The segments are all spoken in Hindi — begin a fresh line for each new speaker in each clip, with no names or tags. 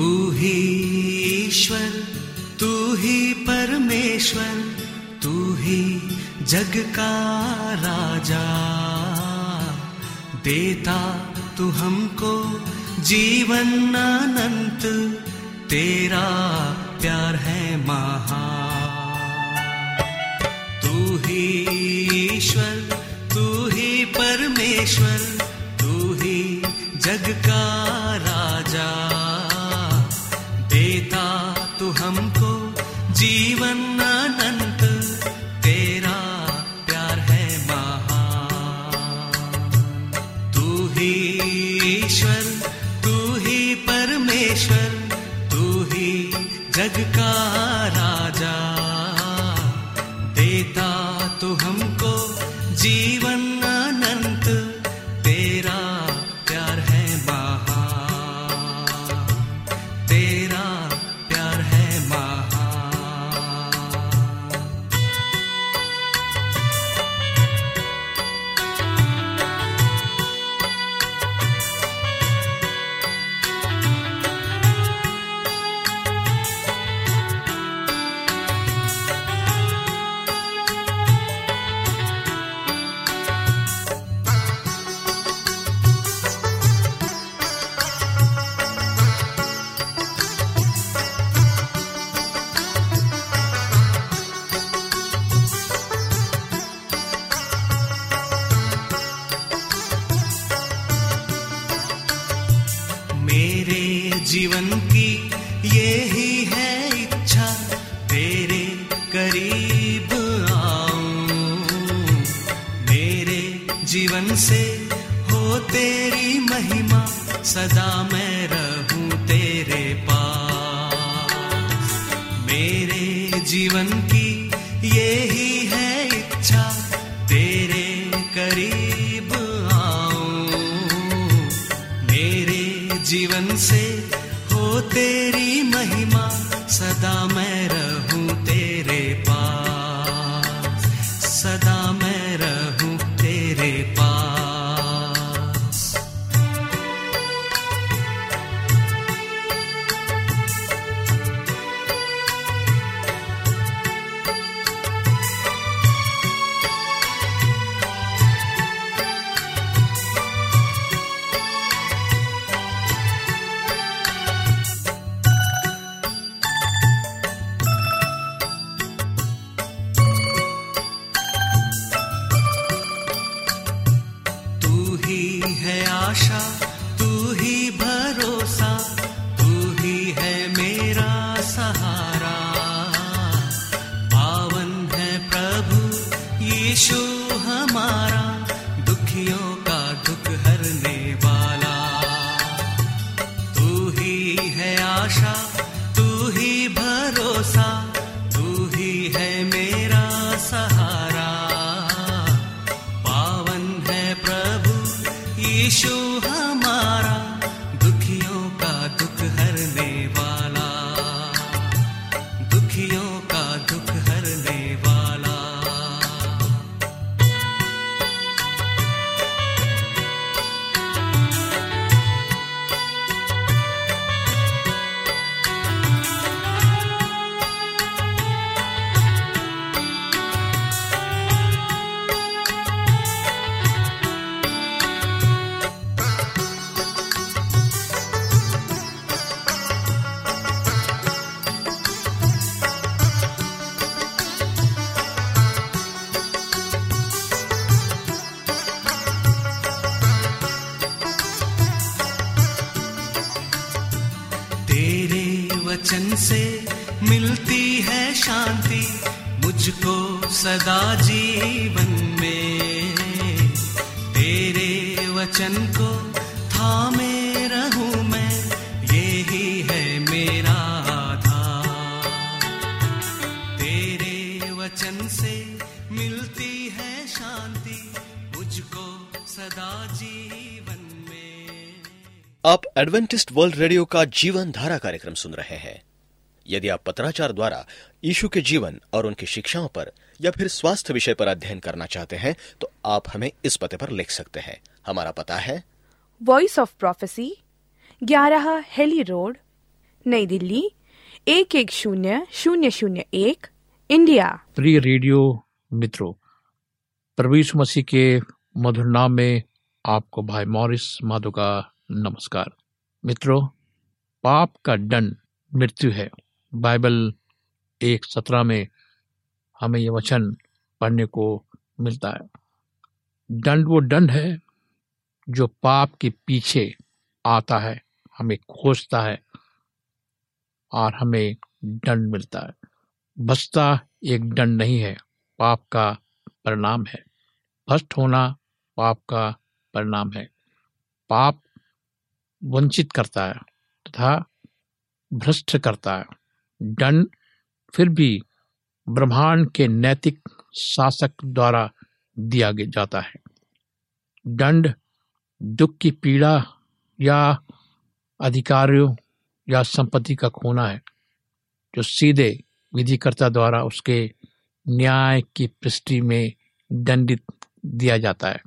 तू ही ईश्वर, तू ही परमेश्वर, तू ही जग का राजा। देता तू हमको जीवन अनंत तेरा प्यार है महा। तू ही ईश्वर, तू ही परमेश्वर, तू ही जग का राजा। हमको जीवन अनंत, तेरा प्यार है महा तू ही ईश्वर, तू ही परमेश्वर, तू ही जग का राजा। देता तू हमको जीवन तेरी महिमा, सदा मैं रहूँ तेरे पास। मेरे जीवन की ये ही है इच्छा, तेरे करीब आऊँ। मेरे जीवन से हो तेरी
आप एडवेंटिस्ट वर्ल्ड रेडियो का जीवन धारा कार्यक्रम सुन रहे हैं। यदि आप पत्राचार द्वारा यीशु के जीवन और उनकी शिक्षाओं पर या फिर स्वास्थ्य विषय पर अध्ययन करना चाहते हैं तो आप हमें इस पते पर लिख सकते हैं। हमारा पता है।
वॉइस ऑफ़ प्रोफेसी ग्यारह हेली रोड नई दिल्ली एक एक शून्य शून्य शून्य एक इंडिया।
प्रिय रेडियो मित्रों यीशु मसीह के मधुर नाम में आपको भाई मॉरिस माधो का नमस्कार। मित्रों, पाप का दंड मृत्यु है। बाइबल एक सत्रह में हमें यह वचन पढ़ने को मिलता है। दंड वो दंड है जो पाप के पीछे आता है, हमें खोजता है और हमें दंड मिलता है। भस्ता एक दंड नहीं है, पाप का परिणाम है। भ्रष्ट होना पाप का परिणाम है। पाप वंचित करता है, तथा भ्रष्ट करता है। दंड फिर भी ब्रह्मांड के नैतिक शासक द्वारा दिया जाता है। दंड। दुख की पीड़ा या अधिकारियों या संपत्ति का खोना है, जो सीधे विधिकर्ता द्वारा उसके न्याय की पृष्टि में दंडित दिया जाता है,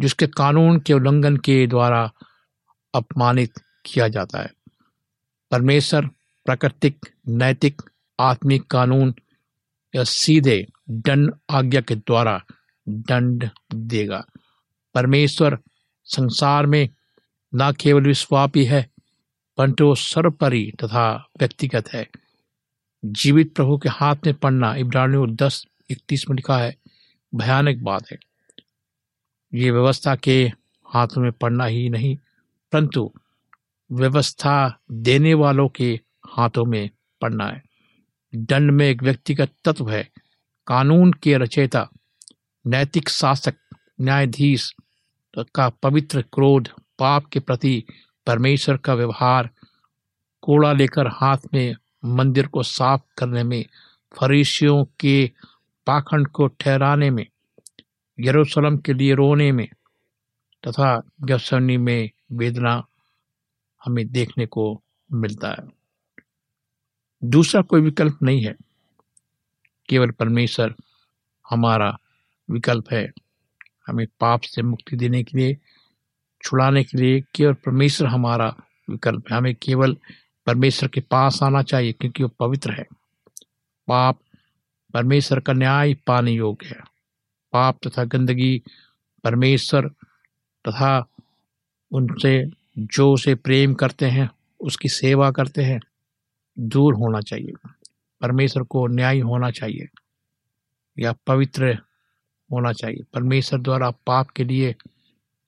जिसके कानून के उल्लंघन के द्वारा अपमानित किया जाता है। परमेश्वर प्राकृतिक, नैतिक, आत्मिक कानून या सीधे दंड आज्ञा के द्वारा दंड देगा। परमेश्वर संसार में न केवल विश्वापी है, परंतु वो सर्वपरि तथा व्यक्तिगत है। जीवित प्रभु के हाथ में पड़ना इब्रानियों दस, इकतीस में लिखा है, भयानक बात है। ये व्यवस्था के हाथों में पड़ना ही नहीं परंतु व्यवस्था देने वालों के हाथों में पड़ना है। दंड में एक व्यक्तिगत तत्व है। कानून के रचयिता, नैतिक शासक, न्यायाधीश का पवित्र क्रोध पाप के प्रति परमेश्वर का व्यवहार कोड़ा लेकर हाथ में मंदिर को साफ़ करने में, फरीसियों के पाखंड को ठहराने में, यरूशलेम के लिए रोने में तथा गसनी में वेदना हमें देखने को मिलता है। दूसरा कोई विकल्प नहीं है। केवल परमेश्वर हमारा विकल्प है। हमें पाप से मुक्ति देने के लिए, छुड़ाने के लिए केवल परमेश्वर हमारा विकल्प है। हमें केवल परमेश्वर के पास आना चाहिए क्योंकि वो पवित्र है। पाप परमेश्वर का न्याय पाने योग्य है। पाप तथा गंदगी परमेश्वर तथा उनसे, जो उसे प्रेम करते हैं, उसकी सेवा करते हैं, दूर होना चाहिए। परमेश्वर को न्याय होना चाहिए, या पवित्र होना चाहिए। परमेश्वर द्वारा पाप के लिए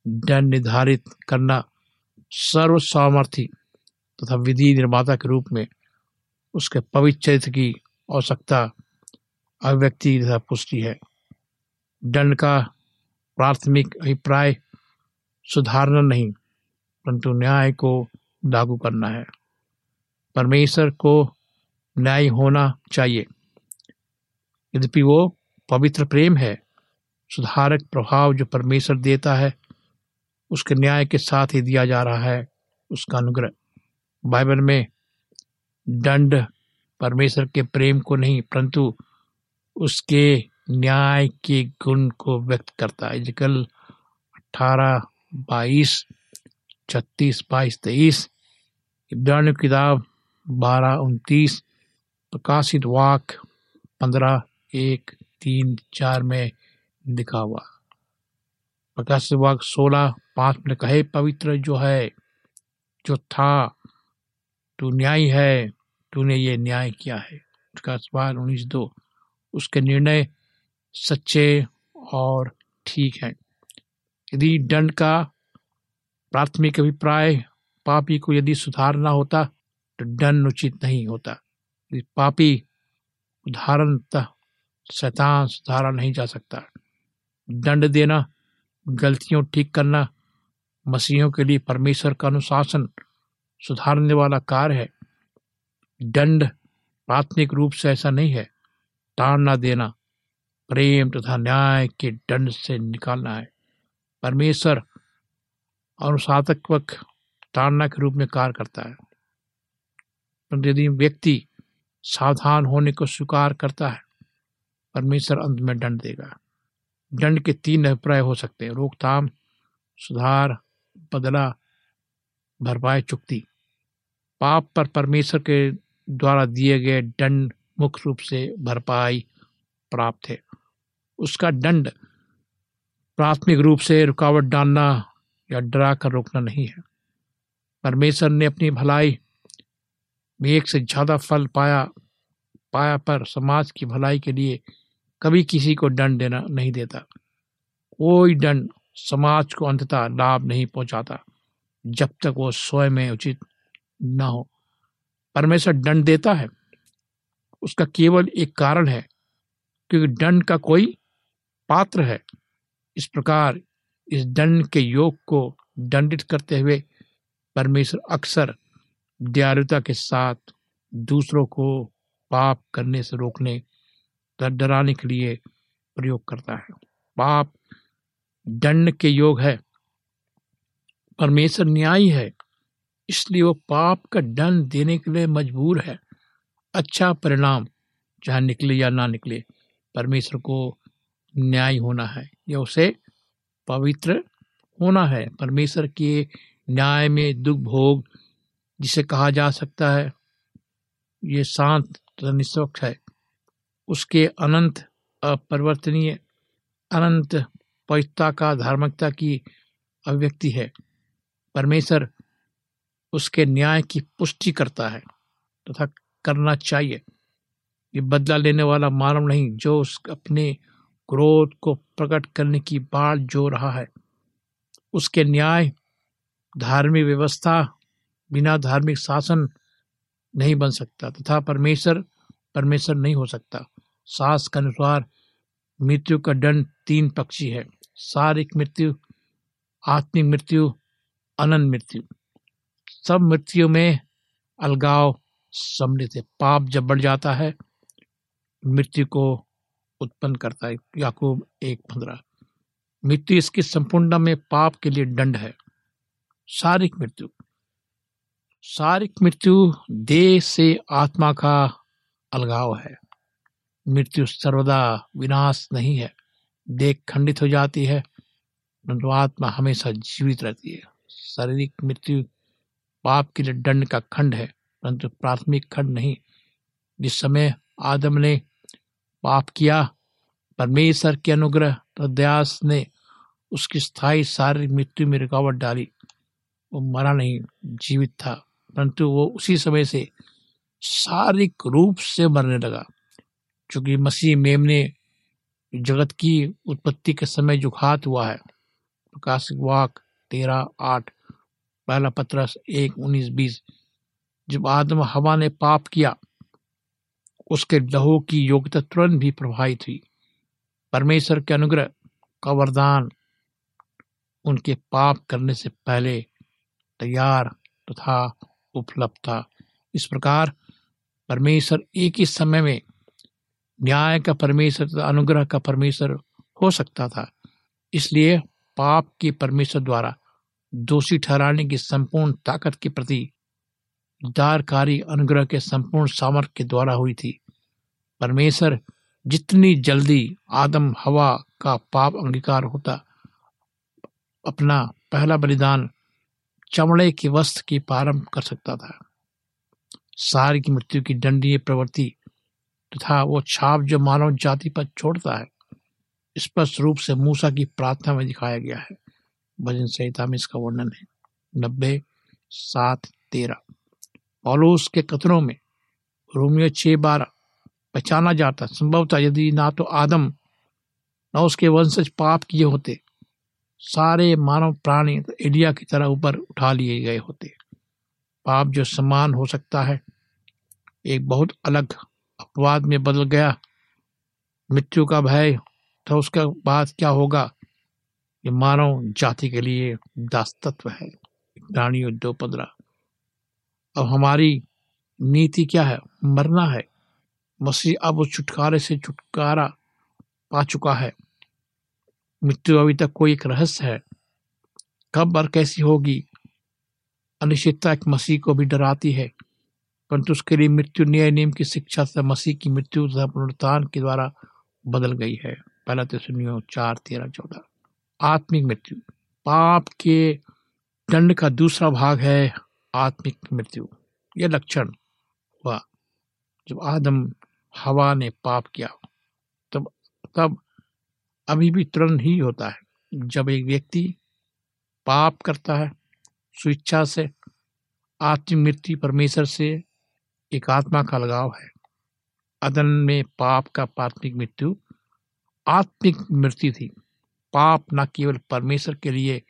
दंड निर्धारित करना सर्व सामर्थ्य तथा विधि निर्माता के रूप में उसके पवित्र चरित्र की आवश्यकता अभिव्यक्ति तथा पुष्टि है। दंड का प्राथमिक अभिप्राय सुधारना नहीं, परंतु न्याय को लागू करना है। परमेश्वर को न्याय होना चाहिए। यद्यपि वो पवित्र प्रेम है, सुधारक प्रभाव जो परमेश्वर देता है, उसके न्याय के साथ ही दिया जा रहा है, उसका अनुग्रह। बाइबल में दंड परमेश्वर के प्रेम को नहीं, परंतु उसके न्याय के गुण को व्यक्त करता है। जिकल अठारह बाईस, छत्तीस, बाईस, तेईस, इब्रानी किताब बारह, उनतीस, प्रकाशित वाक पंद्रह, एक, तीन, चार में लिखा हुआ। प्रकाशित वाक सोलह, पाँच में कहे पवित्र जो है, जो था, तू न्याय है, तूने ये न्याय किया है। उसका सवाल उन्नीस दो। उसके निर्णय सच्चे और ठीक हैं। यदि दंड का प्राथमिक अभिप्राय पापी को यदि सुधारना होता तो दंड उचित नहीं होता। यदि पापी उदाहरणतः शैतान सुधारा नहीं जा सकता। दंड देना, गलतियों ठीक करना, मसीहों के लिए परमेश्वर का अनुशासन सुधारने वाला कार्य है। दंड प्राथमिक रूप से ऐसा नहीं है। ताड़ना देना, प्रेम तथा न्याय के दंड से निकालना है। परमेश्वर अनुशासक ताड़ना के रूप में कार्य करता है। परंतु यदि व्यक्ति सावधान होने को स्वीकार करता है, परमेश्वर अंत में दंड देगा। दंड के तीन अभिप्राय हो सकते हैं। रोकथाम, सुधार, बदला, भरपाई, चुक्ति। पाप पर परमेश्वर के द्वारा दिए गए दंड मुख्य रूप से भरपाई प्राप्त है। उसका दंड प्राथमिक रूप से रुकावट डालना या डरा कर रोकना नहीं है। परमेश्वर ने अपनी भलाई में एक से ज़्यादा फल पाया पाया पर समाज की भलाई के लिए कभी किसी को दंड देना नहीं देता। कोई दंड समाज को अंततः लाभ नहीं पहुंचाता, जब तक वो स्वयं में उचित न हो। परमेश्वर दंड देता है। उसका केवल एक कारण है, क्योंकि दंड का कोई पात्र है। इस प्रकार इस दंड के योग को दंडित करते हुए परमेश्वर अक्सर दयालुता के साथ दूसरों को पाप करने से रोकने डराने के लिए प्रयोग करता है। पाप दंड के योग है। परमेश्वर न्यायी है, इसलिए वो पाप का दंड देने के लिए मजबूर है। अच्छा परिणाम चाहे निकले या ना निकले, परमेश्वर को न्याय होना है। या उसे पवित्र होना है। परमेश्वर के न्याय में दुख भोग जिसे कहा जा सकता है, ये शांत निष्पक्ष है। उसके अनंत अपरिवर्तनीय, अनंत पवित्रता का धार्मिकता की अभिव्यक्ति है। परमेश्वर उसके न्याय की पुष्टि करता है तथा करना चाहिए। ये बदला लेने वाला मानव नहीं, जो उस अपने क्रोध को प्रकट करने की बाढ़ जो रहा है। उसके न्याय, धार्मिक व्यवस्था, बिना धार्मिक शासन नहीं बन सकता तथा परमेश्वर परमेश्वर नहीं हो सकता। सास के अनुसार मृत्यु का दंड तीन पक्षी है। शारीरिक मृत्यु, आत्मिक मृत्यु, अनंत मृत्यु। सब मृत्यु में अलगाव सम्मिलित है। पाप जब बढ़ जाता है, मृत्यु को उत्पन्न करता है, याकूब एक पंद्रह। मृत्यु इसकी संपूर्ण में पाप के लिए दंड है। शारीरिक मृत्यु। शारीरिक मृत्यु देह से आत्मा का अलगाव है। मृत्यु सर्वदा विनाश नहीं है। देह खंडित हो जाती है। परंतु आत्मा हमेशा जीवित रहती है। शारीरिक मृत्यु पाप के लिए दंड का खंड है, परंतु प्राथमिक खंड नहीं। जिस समय आदम ने पाप किया, परमेश्वर के अनुग्रह प्रद्यास ने उसकी स्थायी शारीरिक मृत्यु में रुकावट डाली। वो मरा नहीं, जीवित था, परंतु वो उसी समय से शारीरिक रूप से मरने लगा। क्योंकि मसीह मेम ने जगत की उत्पत्ति के समय जो घात हुआ है प्रकाशिक वाक तेरह आठ, पहला पत्रस एक उन्नीस बीस, जब आदम हवा ने पाप किया उसके लहू की योग्यता तुरंत भी प्रभावित हुई। परमेश्वर के अनुग्रह का वरदान उनके पाप करने से पहले तैयार तथा उपलब्ध था। इस प्रकार परमेश्वर एक ही समय में न्याय का परमेश्वर तथा अनुग्रह का परमेश्वर हो सकता था। इसलिए पाप के परमेश्वर द्वारा दोषी ठहराने की संपूर्ण ताकत के प्रति दारकारी अनुग्रह के संपूर्ण सामर्थ्य के द्वारा हुई थी। परमेश्वर, जितनी जल्दी आदम, हवा का पाप अंगीकार होता, अपना पहला बलिदान चमड़े के वस्त्र की प्रारंभ कर सकता था। सारी की मृत्यु की दंडीय प्रवृत्ति तथा वो छाप जो मानव जाति पर छोड़ता है, स्पष्ट रूप से मूसा की प्रार्थना में दिखाया गया है। भजन संहिता में इसका वर्णन है। नब्बे सात तेरह। पॉलोस के कथनों में रोमियो छह बारह पहचाना जाता। संभवतः यदि ना तो आदम, न उसके वंशज पाप किए होते। सारे मानव प्राणी तो एलिया की तरह ऊपर उठा लिए गए होते। पाप जो समान हो सकता है, एक बहुत अलग अपवाद में बदल गया। मृत्यु का भय तो उसके बाद क्या होगा? ये मानव जाति के लिए दास्तत्व है। प्राणियों दो पंद्रह। अब हमारी नीति क्या है? मरना है। मसीह अब उस छुटकारे से छुटकारा पा चुका है। मृत्यु अभी तक कोई एक रहस्य है। कब और कैसी होगी? अनिश्चितता एक मसीह को भी डराती है, परंतु उसके लिए मृत्यु न्याय नियम की शिक्षा से मसीह की मृत्यु तथा पुनरुत्थान के द्वारा बदल गई है। पहला तो सुनियो चार, तेरह, चौदह। आत्मिक मृत्यु। पाप के दंड का दूसरा भाग है। आत्मिक मृत्यु, यह लक्षण हुआ। जब आदम हवा ने पाप किया, तब तब अभी भी तुरंत ही होता है। जब एक व्यक्ति पाप करता है, स्वेच्छा से आत्मिक मृत्यु परमेश्वर से एक आत्मा का लगाव है। अदन में पाप का प्राथमिक मृत्यु, आत्मिक मृत्यु थी। पाप न केवल परमेश्वर के लिए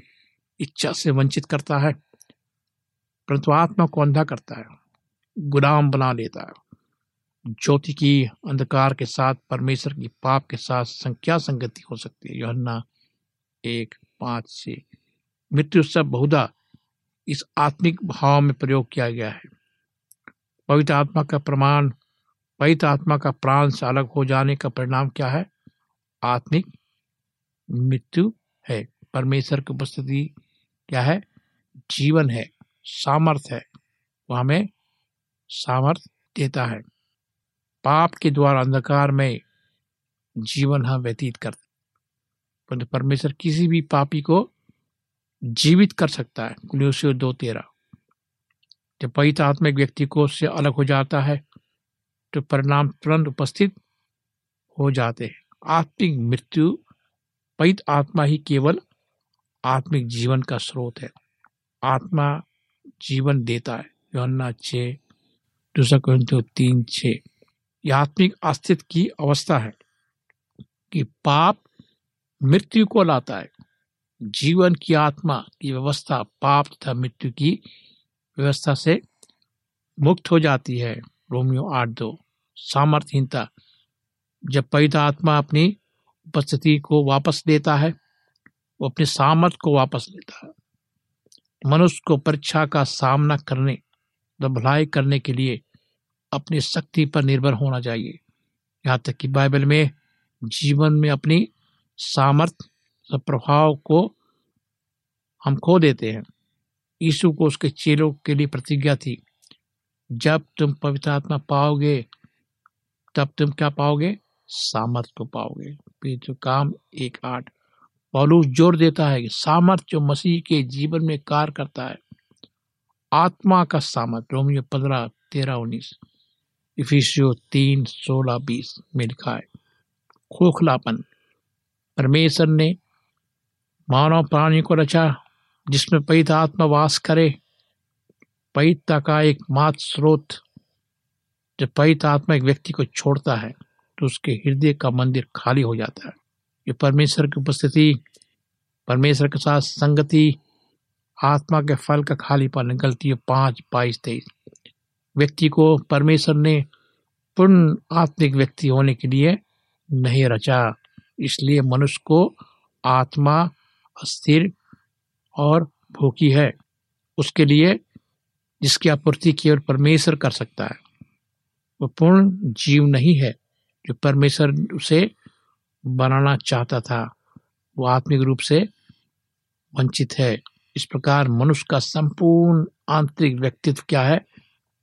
इच्छा से वंचित करता है परंतु आत्मा को अंधा करता है, गुलाम बना लेता है। ज्योति की अंधकार के साथ, परमेश्वर की पाप के साथ संख्या संगति हो सकती है। योहन्ना एक पाँच से। मृत्यु सब बहुधा इस आत्मिक भाव में प्रयोग किया गया है। पवित्र आत्मा का प्रमाण, पवित्र आत्मा का प्राण से अलग हो जाने का परिणाम क्या है? आत्मिक मृत्यु है। परमेश्वर की उपस्थिति क्या है? जीवन है। सामर्थ्य है, वो हमें सामर्थ देता है। पाप के द्वारा अंधकार में जीवन हम व्यतीत करते परंतु परमेश्वर किसी भी पापी को जीवित कर सकता है। कुलियोसियो दो तेरह। जब पवित्र आत्मा एक व्यक्ति को उससे अलग हो जाता है तो परिणाम तुरंत उपस्थित हो जाते हैं। आत्मिक मृत्यु पवित्र आत्मा ही केवल आत्मिक जीवन का स्रोत है। आत्मा जीवन देता है। योहन्ना छ दूसरा कुरिन्थियों तीन छ यह आत्मिक अस्तित्व की अवस्था है कि पाप मृत्यु को लाता है। जीवन की आत्मा की व्यवस्था पाप तथा मृत्यु की व्यवस्था से मुक्त हो जाती है। रोमियो आठ, दो। सामर्थ्यहीनता, जब पवित्र आत्मा अपनी उपस्थिति को वापस देता है, वो अपने सामर्थ्य को वापस लेता है। मनुष्य को परीक्षा का सामना करने भलाई करने के लिए अपनी शक्ति पर निर्भर होना चाहिए। यहाँ तक कि बाइबल में जीवन में अपनी सामर्थ्य प्रभाव को हम खो देते हैं। यीशु को उसके चेलों के लिए प्रतिज्ञा थी, जब तुम पवित्र आत्मा पाओगे, तब तुम क्या पाओगे? सामर्थ को पाओगे। तो काम एक आठ। पौलुस ज़ोर देता है कि सामर्थ जो मसीह के जीवन में कार्य करता है, आत्मा का सामर्थ, रोमियो पंद्रह, तेरह, उन्नीस, इफिसियो तीन, सोलह, बीस में लिखा है। खोखलापन, परमेश्वर ने मानव प्राणी को रचा, जिसमें पवित्र आत्मा वास करे। पवित्रता का एक मात्र स्रोत, जब पवित्र आत्मा एक व्यक्ति को छोड़ता है तो उसके हृदय का मंदिर खाली हो जाता है। ये परमेश्वर की उपस्थिति, परमेश्वर के साथ संगति, आत्मा के फल का खालीपन निकलती है पाँच बाईस तेईस। व्यक्ति को परमेश्वर ने पूर्ण आत्मिक व्यक्ति होने के लिए नहीं रचा, इसलिए मनुष्य को आत्मा अस्थिर और भूखी है। उसके लिए जिसकी आपूर्ति केवल परमेश्वर कर सकता है, वो पूर्ण जीव नहीं है, जो परमेश्वर उसे बनाना चाहता था। वो आत्मिक रूप से वंचित है। इस प्रकार मनुष्य का संपूर्ण आंतरिक व्यक्तित्व क्या है?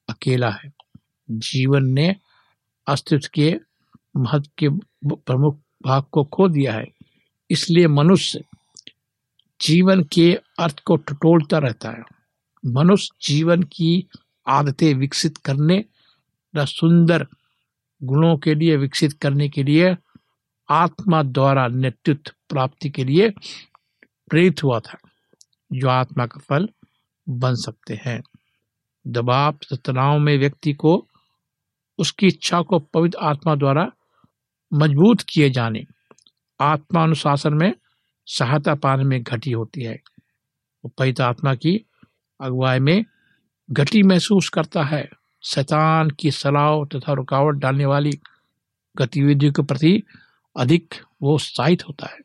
अकेला है। जीवन ने अस्तित्व के महत्व के प्रमुख भाग को खो दिया है। इसलिए मनुष्य जीवन के अर्थ को टटोलता रहता है। मनुष्य जीवन की आदतें विकसित करने सुंदर गुणों के लिए विकसित करने के लिए आत्मा द्वारा नेतृत्व प्राप्ति के लिए प्रेरित हुआ था, जो आत्मा का फल बन सकते हैं। दबाव तनाव में व्यक्ति को उसकी इच्छा को पवित्र आत्मा द्वारा मज़बूत किए जाने, आत्मा अनुशासन में सहायता पाने में घटी होती है। वो पवित्र आत्मा की अगुवाई में घटी महसूस करता है। शैतान की सलाह तथा रुकावट डालने वाली गतिविधियों के प्रति अधिक वो उत्साहित होता है।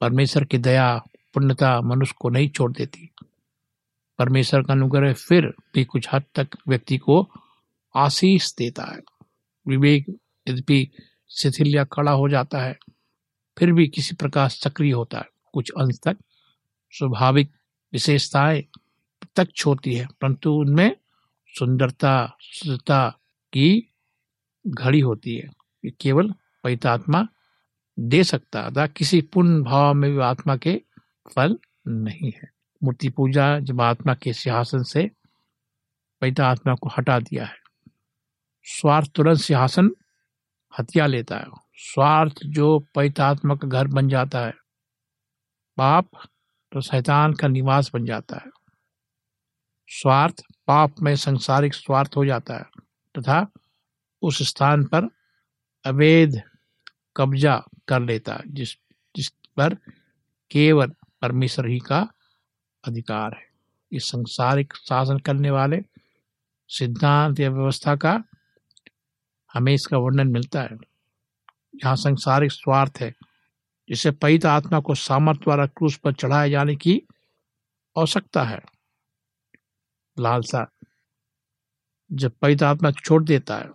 परमेश्वर की दया, पुण्यता मनुष्य को नहीं छोड़ देती। परमेश्वर का अनुग्रह फिर भी कुछ हद तक व्यक्ति को आशीष देता है। विवेक यद्यपि शिथिल या खड़ा हो जाता है, फिर भी किसी प्रकार सक्रिय होता है। कुछ अंश तक स्वाभाविक विशेषताएँ प्रत्यक्ष होती है, परंतु उनमें सुंदरता, शुद्धता की घड़ी होती है। ये केवल पवित्र आत्मा दे सकता अतः किसी पूर्ण भाव में भी आत्मा के फल नहीं है। मूर्ति पूजा जब आत्मा के सिंहासन से पवित्र आत्मा को हटा दिया है, स्वार्थ तुरंत सिंहासन हत्या लेता है। स्वार्थ जो पवित्र आत्मा का घर बन जाता है, पाप तो शैतान का निवास बन जाता है। स्वार्थ पाप में संसारिक स्वार्थ हो जाता है तथा उस स्थान पर अवैध कब्जा कर लेता जिस जिस पर केवल परमेश्वर ही का अधिकार है। इस संसारिक शासन करने वाले सिद्धांत या व्यवस्था का हमें इसका वर्णन मिलता है। यहाँ संसारिक स्वार्थ है, जिसे पवित्र आत्मा को सामर्थ द्वारा क्रूस पर चढ़ाए जाने की आवश्यकता है। लालसा, जब पवित्र आत्मा छोड़ देता है,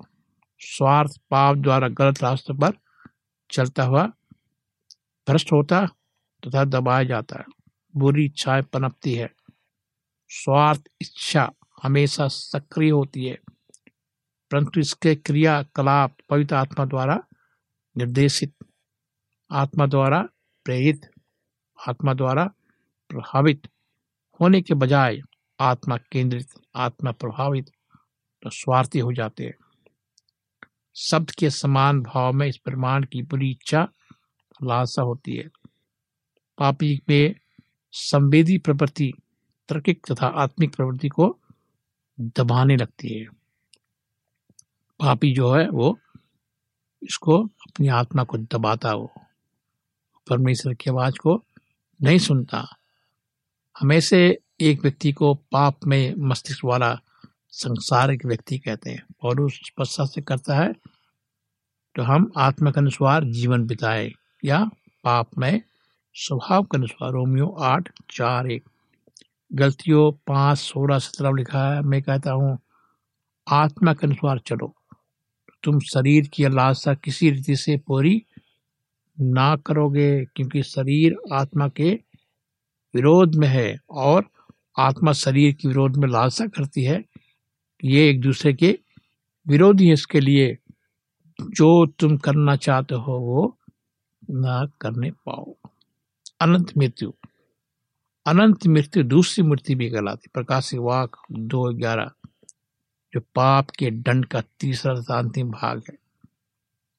स्वार्थ पाप द्वारा गलत रास्ते पर चलता हुआ भ्रष्ट होता तथा दबाया जाता है। बुरी इच्छाएँ पनपती है। स्वार्थ इच्छा हमेशा सक्रिय होती है। परंतु इसके क्रियाकलाप पवित्र आत्मा द्वारा निर्देशित, आत्मा द्वारा प्रेरित, आत्मा द्वारा प्रभावित होने के बजाय आत्मा केंद्रित, आत्मा प्रभावित तो स्वार्थी हो जाते हैं। शब्द के समान भाव में इस प्रमाण की बुरी इच्छा, लालसा होती है। पापी में संवेदी प्रवृत्ति, तर्किक तथा आत्मिक प्रवृत्ति को दबाने लगती है। पापी जो है, वो इसको अपनी आत्मा को दबाता वो परमेश्वर की आवाज़ को नहीं सुनता। हमेशा एक व्यक्ति को पाप में मस्तिष्क वाला संसारिक व्यक्ति कहते हैं और उस स्पष्टता से करता है तो हम आत्मा के अनुसार जीवन बिताए या पाप में स्वभाव के अनुसार। रोमियो आठ, चार, एक। गलतियों, पाँच, सोलह, सत्रह लिखा है, मैं कहता हूँ, आत्मा के अनुसार चलो। तुम शरीर की लालसा किसी रीति से पूरी ना करोगे क्योंकि शरीर आत्मा के विरोध में है और आत्मा शरीर के विरोध में लालसा करती है। ये एक दूसरे के विरोधी है इसके लिए। जो तुम करना चाहते हो, वो ना करने पाओ। अनंत मृत्यु। अनंत मृत्यु दूसरी मृत्यु भी कहलाती प्रकाशिक वाक दो ग्यारह, जो पाप के दंड का तीसरा तथा अंतिम भाग है।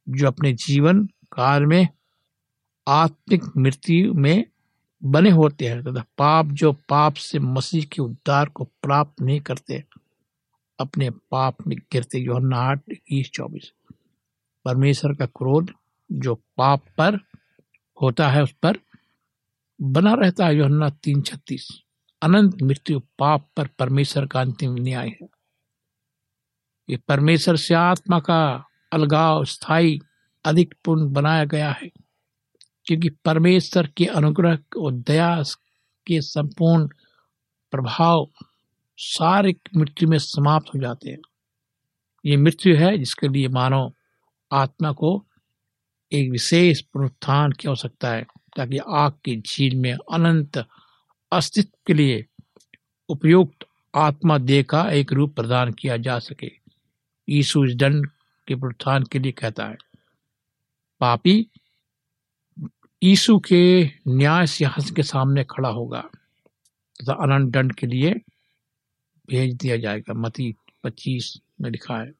जो अपने जीवन काल में आत्मिक मृत्यु में बने होते हैं, तथा पाप जो पाप से मसीह के उद्धार को प्राप्त नहीं करते अपने पाप में गिरते जो आठ, इक्कीस, चौबीस। परमेश्वर का क्रोध जो पाप पर होता है उस पर बना रहता है योहन्ना तीन, छत्तीस। अनंत मृत्यु पाप पर परमेश्वर का अंतिम न्याय है। ये परमेश्वर से आत्मा का अलगाव, स्थायी अधिक पूर्ण बनाया गया है। क्योंकि परमेश्वर के अनुग्रह और दया के संपूर्ण प्रभाव सारे मृत्यु में समाप्त हो जाते हैं। ये मृत्यु है जिसके लिए मानव आत्मा को एक विशेष पुनरुत्थान की आवश्यकता है, ताकि आग की झील में अनंत अस्तित्व के लिए उपयुक्त आत्मा देह का एक रूप प्रदान किया जा सके। यीशु इस दंड के पुनरुत्थान के लिए कहता है, पापी, यीशु के न्याय सिंहासन के सामने खड़ा होगा, तथा अनंत दंड के लिए भेज दिया जाएगा। मती पच्चीस में लिखा है,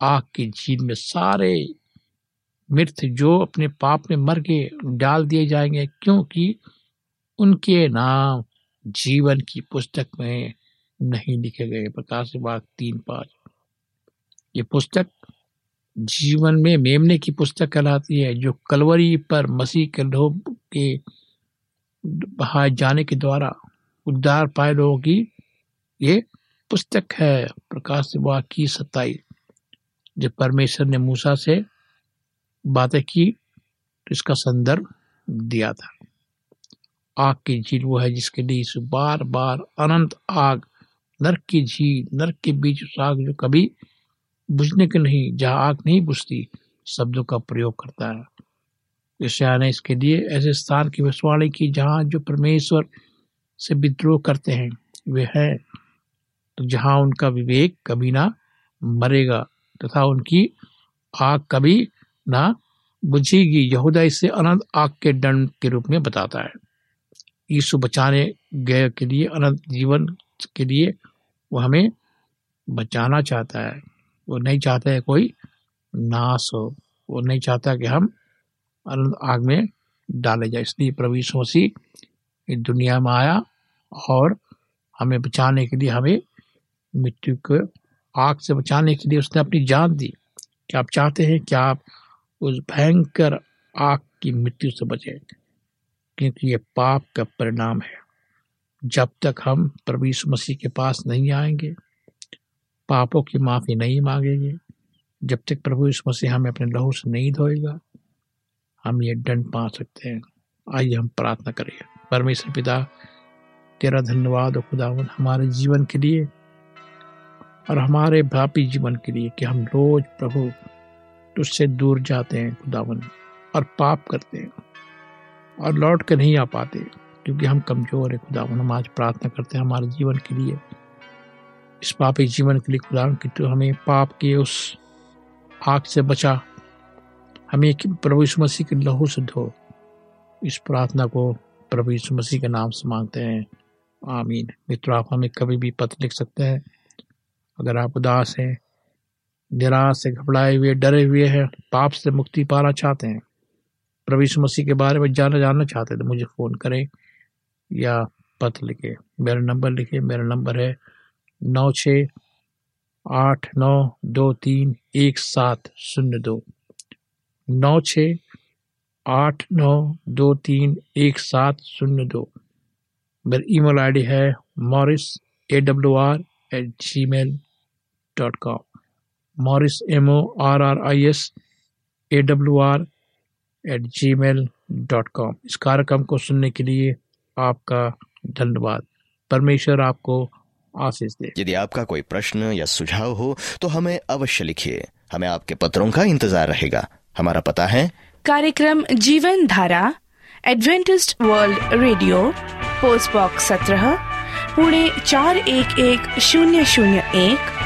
आग की झील में सारे मृत जो अपने पाप में मर के डाल दिए जाएँगे, क्योंकि उनके नाम जीवन की पुस्तक में नहीं लिखे गए। प्रकाश बाग तीन पाँच। ये पुस्तक जीवन में मेमने की पुस्तक कहलाती है, जो कलवरी पर मसीह के लोग के बहाए जाने के द्वारा उद्धार पाए लोगों की ये पुस्तक है प्रकाश की सत्ताईस जब परमेश्वर ने मूसा से बातें की तो इसका संदर्भ दिया था। आग की झील वो है जिसके लिए इस बार बार अनंत आग, नरक की झील, नरक के बीच उस आग जो कभी बुझने के नहीं, जहाँ आग नहीं बुझती, शब्दों का प्रयोग करता है। यशया ने इसके लिए ऐसे स्थान की भविष्यवाणी की जहाँ जो परमेश्वर से विद्रोह करते हैं, वे हैं। तो जहाँ उनका विवेक कभी ना मरेगा, तथा उनकी आग कभी ना बुझेगी। यहूदा इसे अनंत आग के दंड के रूप में बताता है। यीशु बचाने गए के लिए, अनंत जीवन के लिए वो हमें बचाना चाहता है। वो नहीं चाहता है कोई नाश हो। वो नहीं चाहता कि हम अनंत आग में डाले जाए। इसलिए प्रभु से दुनिया में आया और हमें बचाने के लिए हमें मृत्यु को आग से बचाने के लिए उसने अपनी जान दी। क्या आप चाहते हैं कि आप उस भयंकर आग की मृत्यु से बचे? क्योंकि ये पाप का परिणाम है। जब तक हम प्रभु यीशु मसीह के पास नहीं आएँगे, पापों की माफ़ी नहीं मांगेंगे, जब तक प्रभु यीशु मसीह हमें अपने लहू से नहीं धोएगा, हम ये दंड पा सकते हैं। आइए हम प्रार्थना करें। परमेश्वर पिता, तेरा धन्यवाद और खुदावन हमारे जीवन के लिए। और हमारे भापी जीवन के लिए कि हम रोज प्रभु तुझसे दूर जाते हैं खुदावन और पाप करते हैं और लौट कर नहीं आ पाते क्योंकि हम कमज़ोर है। खुदावन, हम आज प्रार्थना करते हैं हमारे जीवन के लिए। इस पापी जीवन के लिए खुदा कि तो हमें पाप के उस आग से बचा। हमें प्रभु यीशु मसीह के लहू से धो। इस प्रार्थना को प्रभु यीशु मसीह के नाम से मांगते हैं। आमीन। मित्र, आप हमें कभी भी पत्र लिख सकते हैं। अगर आप उदास हैं, निराश से घबराए हुए, डरे हुए हैं, पाप से मुक्ति पाना चाहते हैं यीशु मसीह के बारे में जानना जानना चाहते हैं तो मुझे फ़ोन करें या पत्र लिखें। मेरा नंबर लिखे, मेरा नंबर है नौ छ आठ नौ दो तीन एक सात शून्य दो। नौ छ आठ नौ दो तीन एक सात शून्य दो। मेरी ईमेल आईडी है Morris A W R at gmail dot com Morris M O R R I S A W R at gmail dot com इस कार्यक्रम को सुनने के लिए आपका धन्यवाद। परमेश्वर आपको आशीष दे।
यदि आपका कोई प्रश्न या सुझाव हो तो हमें अवश्य लिखिए। हमें आपके पत्रों का इंतज़ार रहेगा। हमारा पता है।
कार्यक्रम Jeevan Dhara Adventist world radio post box सत्रह पुणे चार एक एक शून्य शून्य एक